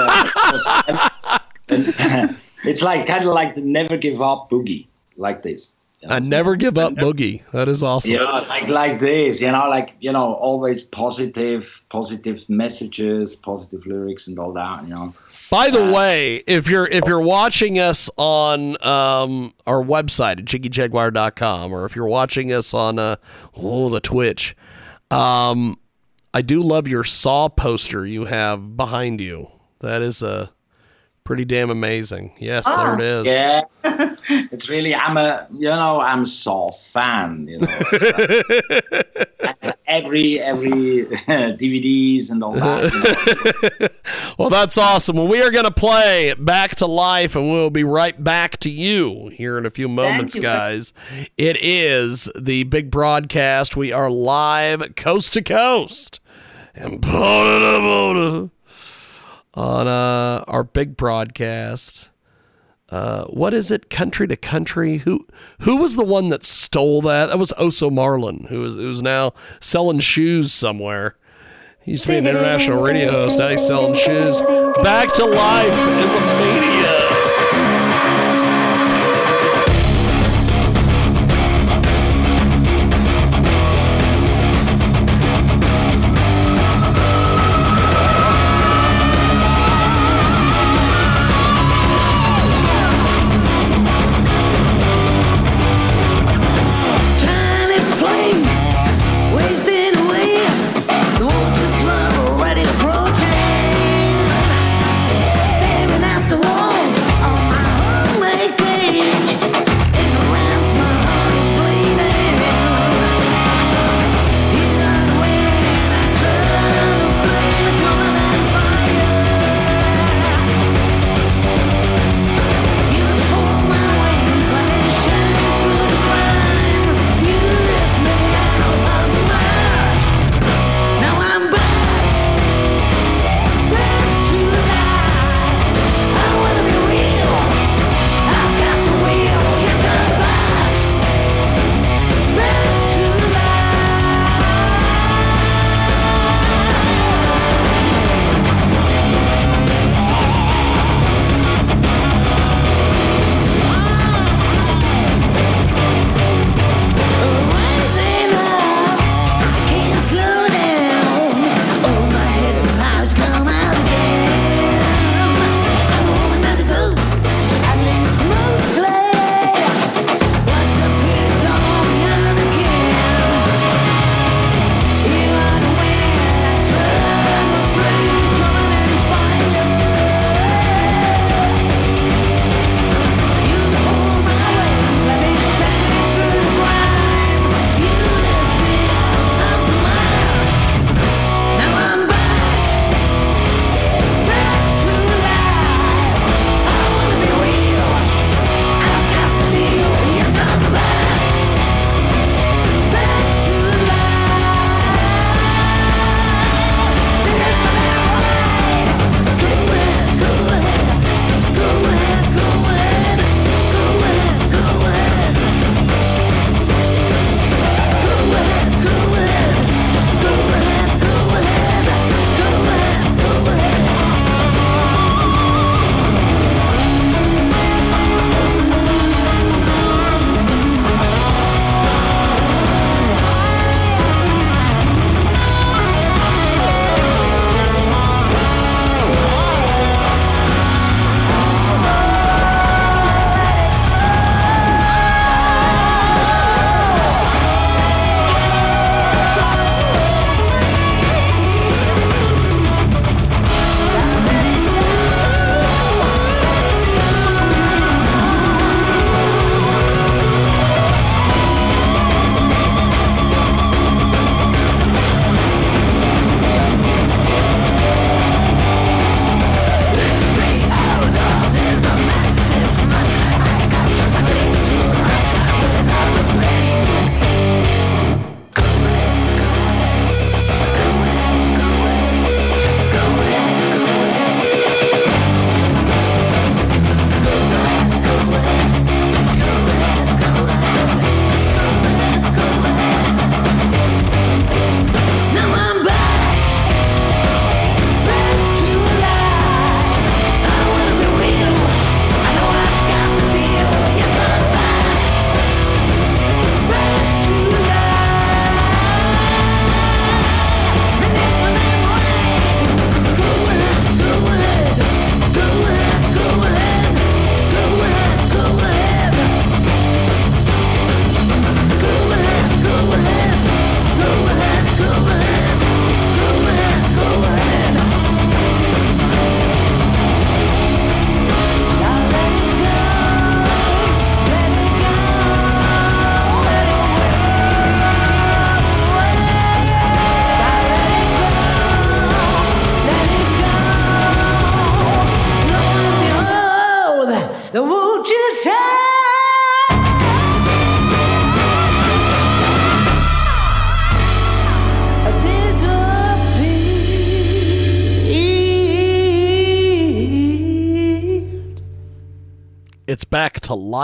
C: a, it's like kind of like the never give up boogie, like this. You
B: I never give up, Boogie. That is awesome.
C: Yeah, like like this, you know, like you know, always positive, positive messages, positive lyrics, and all that. You know,
B: By the
C: Uh,
B: way, if you're if you're watching us on um, our website at jiggyjaguar.com or if you're watching us on uh, oh the Twitch, um, I do love your Saw poster you have behind you. That is uh, pretty damn amazing. Yes, there oh. it is.
C: yeah, it's really I'm a you know I'm so fan. You know, every every DVDs and all that. You know.
B: well, that's awesome. Well, we are going to play Back to Life, and we'll be right back to you here in a few moments,
D: you.
B: guys. It is the big broadcast. We are live coast to coast and on uh, our big broadcast. Uh, what is it? Country to country. Who who was the one that stole that? That was Oso Marlin, who is who's now selling shoes somewhere. He used to be an international radio host. Now he's selling shoes. Back to life as a mania.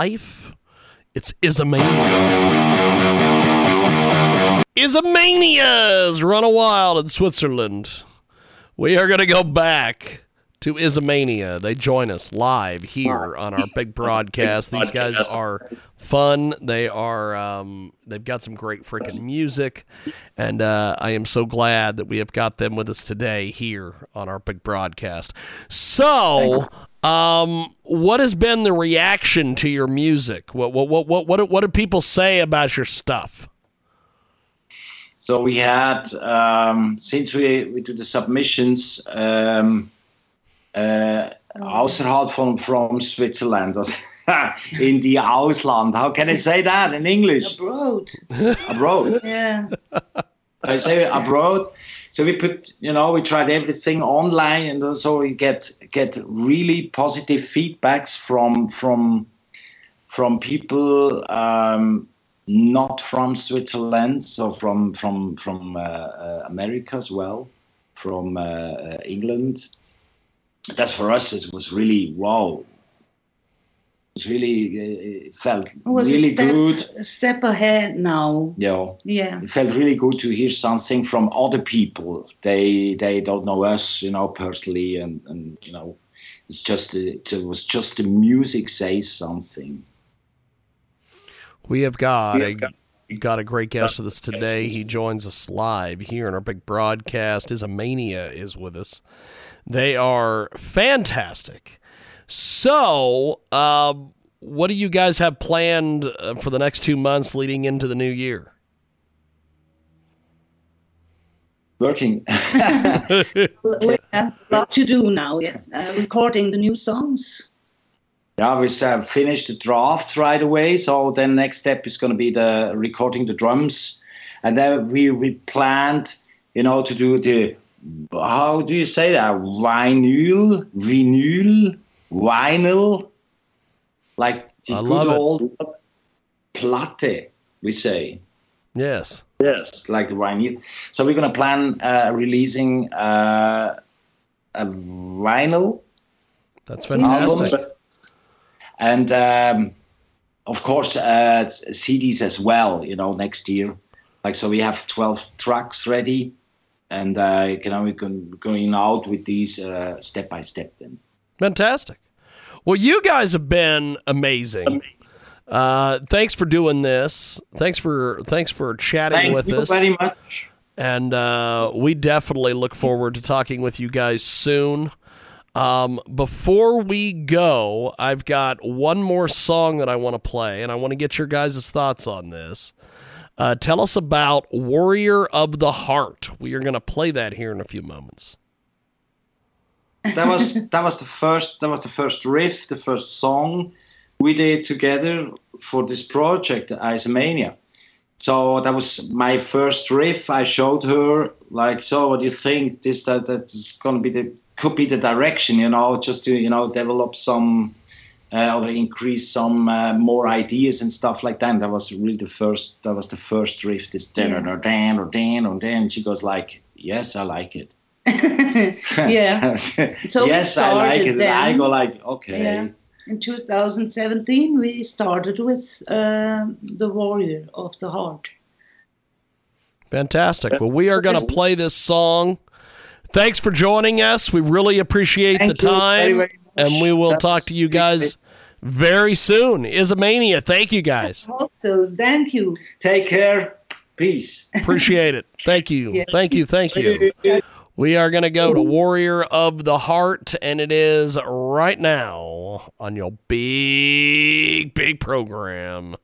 B: Life. It's Izamania. Izamania's Run a Wild in Switzerland. We are going to go back to Izamania. They join us live here on our big broadcast. These guys are fun. They are. Um, they've got some great freaking music, and uh, I am so glad that we have got them with us today here on our big broadcast. So, um, what has been the reaction to your music? What what what what what, what do people say about your stuff?
C: So we had um, since we we do the submissions um, uh, außerhalb von from Switzerland, in the Ausland. How can I say that in English?
D: Abroad.
C: Abroad.
D: Yeah.
C: I say abroad. So we put, you know, we tried everything online, and also we get get really positive feedbacks from from from people um, not from Switzerland, so from from from uh, uh, America as well, from uh, uh, England. That's for us. It was really wow. It really uh, it felt
D: It was
C: really
D: a step,
C: good.
D: a step ahead now.
C: Yeah
D: Yeah.
C: it felt really good to hear something from other people. They they don't know us, you know, personally, and and you know, it's just it was just the music says something.
B: We have got a got a great guest with us today. He joins us live here in our big broadcast. Izamania is with us. They are fantastic. So, um, what do you guys have planned uh, for the next two months leading into the new year?
C: Working.
D: We have a lot to do now. Yeah. Uh, recording the new songs.
C: Yeah, we have finished the draft right away. So then next step is going to be the recording the drums, and then we we planned, you know, to do the how do you say that vinyl, vinyl, vinyl, like the
B: I
C: good old platte we say.
B: Yes.
C: Yes, like the vinyl. So we're gonna plan uh, releasing uh, a vinyl
B: That's fantastic.
C: album. And um, of course, uh, CDs as well. You know, next year. Like so, we have twelve tracks ready, and uh, you know, we're going, going out with these uh, step by step. Then.
B: Fantastic. Well, you guys have been amazing. Uh, thanks for doing this. Thanks for thanks for chatting
C: Thank
B: with
C: you
B: us.
C: very much.
B: And uh, we definitely look forward to talking with you guys soon. Um, before we go, I've got one more song that I want to play, and I want to get your guys' thoughts on this. Uh, tell us about Warrior of the Heart. We are going to play that here in a few moments.
C: That was that was the first that was the first riff, the first song we did together for this project, Izamania. So that was my first riff. I showed her like, so what do you think? This that that's gonna be the could be the direction, you know, just to you know develop some uh, or increase some uh, more ideas and stuff like that. And that was really the first. That was the first riff. This dan or dan or dan or dan. She goes like, yes, I like it.
D: Yeah. So
C: yes, I like it. And I go like, okay.
D: Yeah. In 2017, we started with uh, the Warrior of the Heart.
B: Fantastic. Well, we are going to play this song. Thanks for joining us. We really appreciate
C: Thank
B: the
C: you very,
B: time.
C: very.
B: And we will
C: That
B: talk to you guys very soon. Izamania. Thank you guys.
D: So thank you.
C: Take care. Peace.
B: Appreciate it. Thank you.
D: Yeah.
B: Thank you. Thank you. We are going to go to Warrior of the Heart, and it is right now on your big, big program.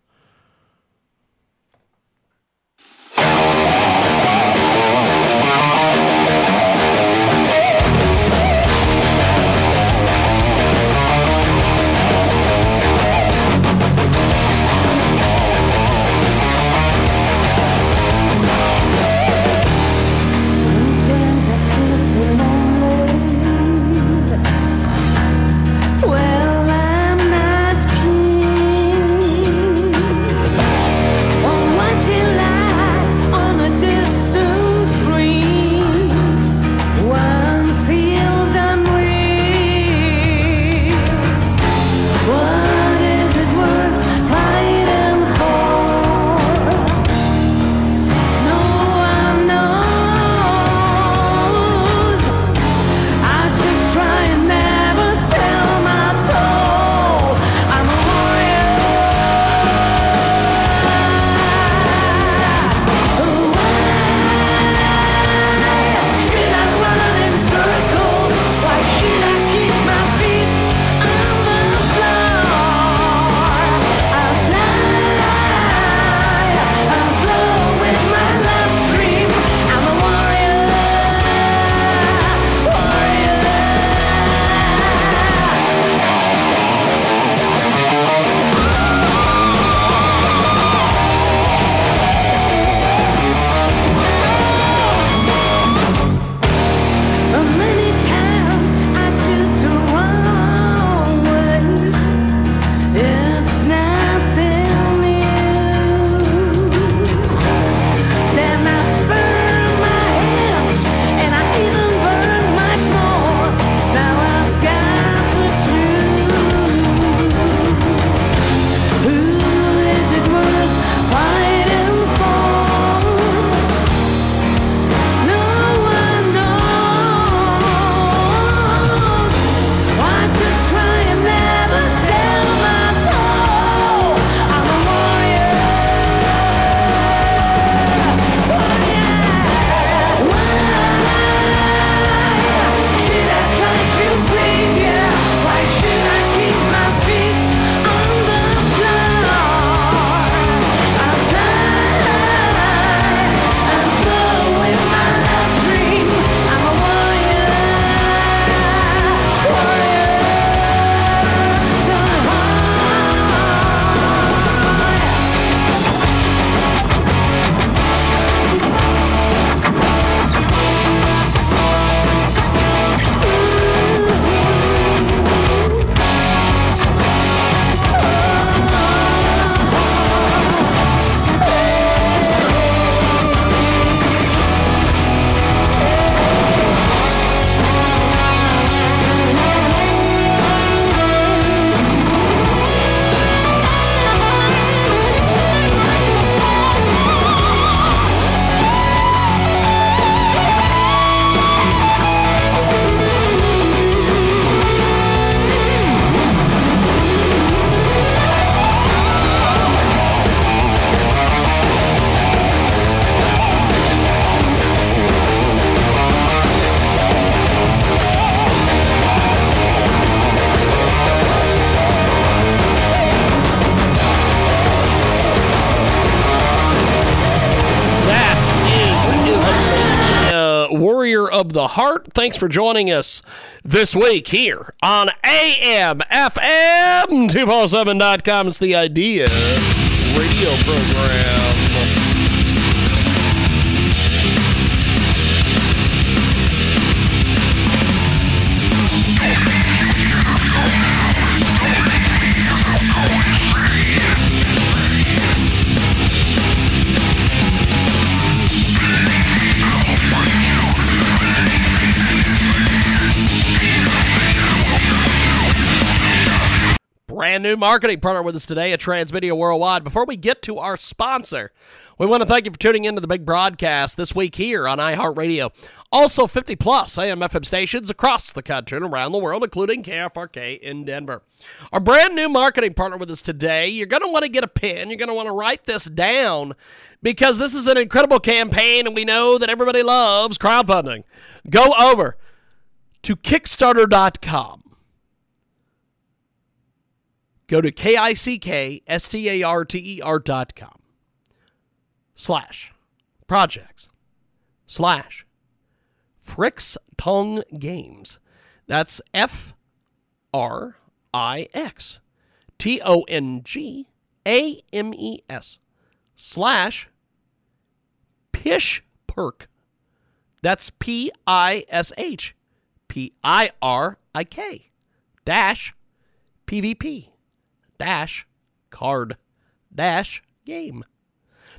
B: Heart. Thanks for joining us this week here on AM FM 247.com. It's the idea radio program. Brand new marketing partner with us today at Transmedia Worldwide. Before we get to our sponsor, we want to thank you for tuning into the big broadcast this week here on iHeartRadio. Also, 50 plus AM FM stations across the country and around the world, including KFRK in Denver. Our brand new marketing partner with us today, you're going to want to get a pen. You're going to want to write this down because this is an incredible campaign and we know that everybody loves crowdfunding. Go over to Kickstarter.com go to K-I-C-K-S-T-A-R-T-E-R dot com slash projects slash Frix Tongue Games. That's F R I X T O N G A M E S slash Pish Perk. That's P I S H P I R I K dash PVP dash card dash game.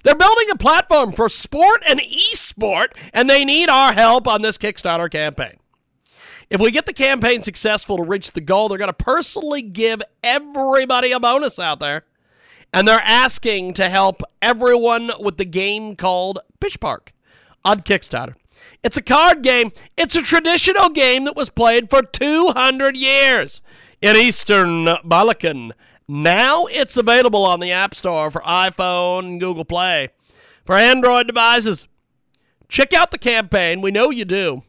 B: They're building a platform for sport and esport, and they need our help on this Kickstarter campaign. If we get the campaign successful to reach the goal, they're going to personally give everybody a bonus out there. And they're asking to help everyone with the game called Pishpirik on Kickstarter. It's a card game. It's a traditional game that was played for 200 years in Eastern Balkan now it's available on the App Store for iPhone and Google Play for Android devices. Check out the campaign. We know you do.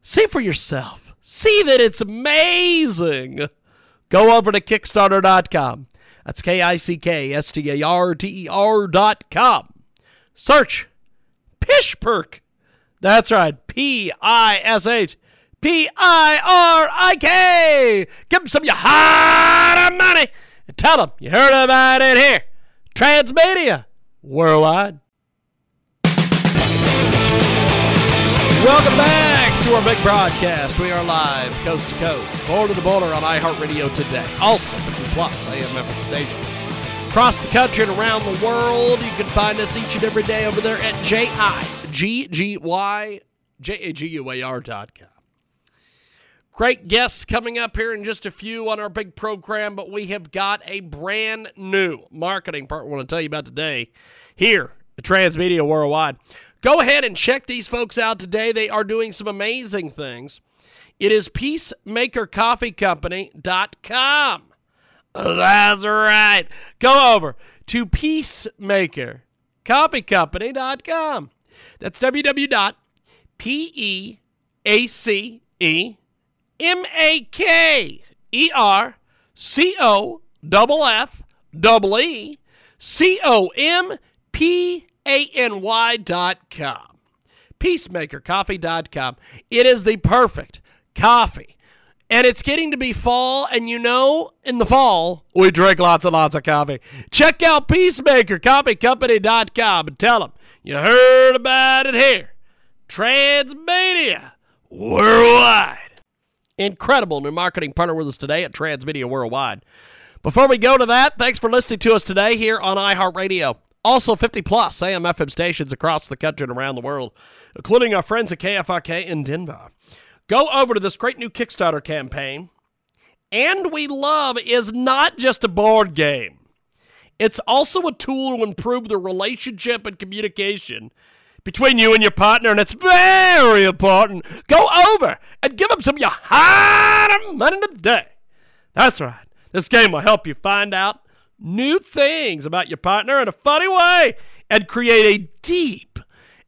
B: See for yourself. See that it's amazing. Go over to Kickstarter.com. That's K I C K S T A R T E R.com. Search Pishpirik. That's right. P I S H P I R I K. Give them some of your hard money and tell them you heard about it here. Transmedia Worldwide. Welcome back to our big broadcast. We are live coast to coast, border to border on iHeartRadio today. Also, 50 plus AM FM stations. Across the country and around the world, you can find us each and every day over there at J-I-G-G-Y, J-A-G-U-A-R dot com. Great guests coming up here in just a few on our big program, but we have got a brand new marketing part we want to tell you about today here at Transmedia Worldwide. Go ahead and check these folks out today. They are doing some amazing things. It is peacemakercoffeecompany.com. That's right. Go over to peacemakercoffeecompany.com. That's www.peace M A K E R C O double F double E C O M P A N Y dot com. PeacemakerCoffee.com. It is the perfect coffee. And it's getting to be fall, and you know, in the fall, we drink lots and lots of coffee. Check out PeacemakerCoffeeCompany.com and tell them you heard about it here. Transmedia Worldwide incredible new marketing partner with us today at Transmedia Worldwide. Before we go to that, thanks for listening to us today here on iHeartRadio. Also, 50 plus AM FM stations across the country and around the world, including our friends at KFRK in Denver. Go over to this great new Kickstarter campaign. And We Love is not just a board game, it's also a tool to improve the relationship and communication between you and your partner, and it's very important. Go over and give them some of your hard money today. That's right. This game will help you find out new things about your partner in a funny way and create a deep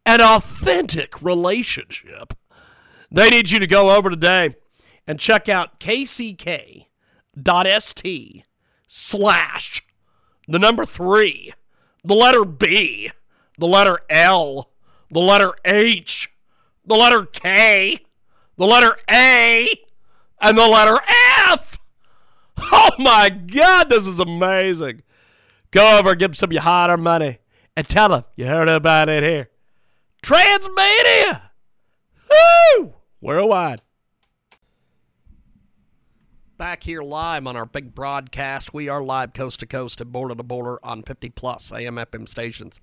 B: and authentic relationship. They need you to go over today and check out kck.st slash the number three, the letter B, the letter L, the letter H, the letter K, the letter A, and the letter F. Oh my God, this is amazing. Go over, give some of your harder money, and tell them you heard about it here. Transmedia! Woo! Worldwide. Back here live on our big broadcast. We are live coast to coast and border to border on 50 plus AM FM stations.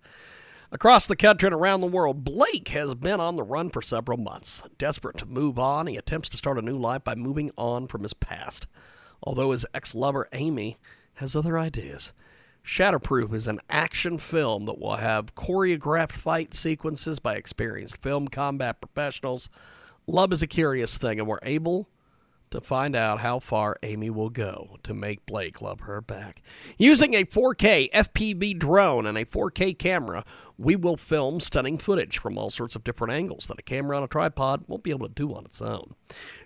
B: Across the country and around the world, Blake has been on the run for several months. Desperate to move on, he attempts to start a new life by moving on from his past. Although his ex lover, Amy, has other ideas. Shatterproof is an action film that will have choreographed fight sequences by experienced film combat professionals. Love is a curious thing, and we're able to find out how far Amy will go to make Blake love her back. Using a 4K FPV drone and a 4K camera, we will film stunning footage from all sorts of different angles that a camera on a tripod won't be able to do on its own.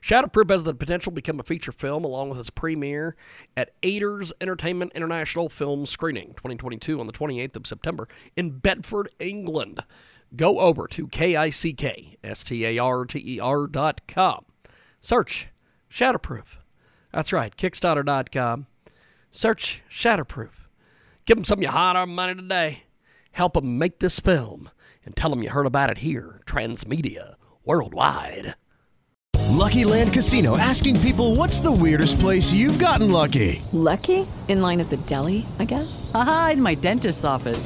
B: Shatterproof has the potential to become a feature film along with its premiere at Aiders Entertainment International Film Screening 2022 on the 28th of September in Bedford, England. Go over to K-I-C-K-S-T-A-R-T-E-R dot com. Search Shatterproof. That's right, Kickstarter.com. Search Shatterproof. Give them some of your hard-earned money today. Help them make this film and tell them you heard about it here, Transmedia, worldwide.
E: Lucky Land Casino asking people what's the weirdest place you've gotten lucky?
F: Lucky? In line at the deli, I guess?
G: Aha, in my dentist's office.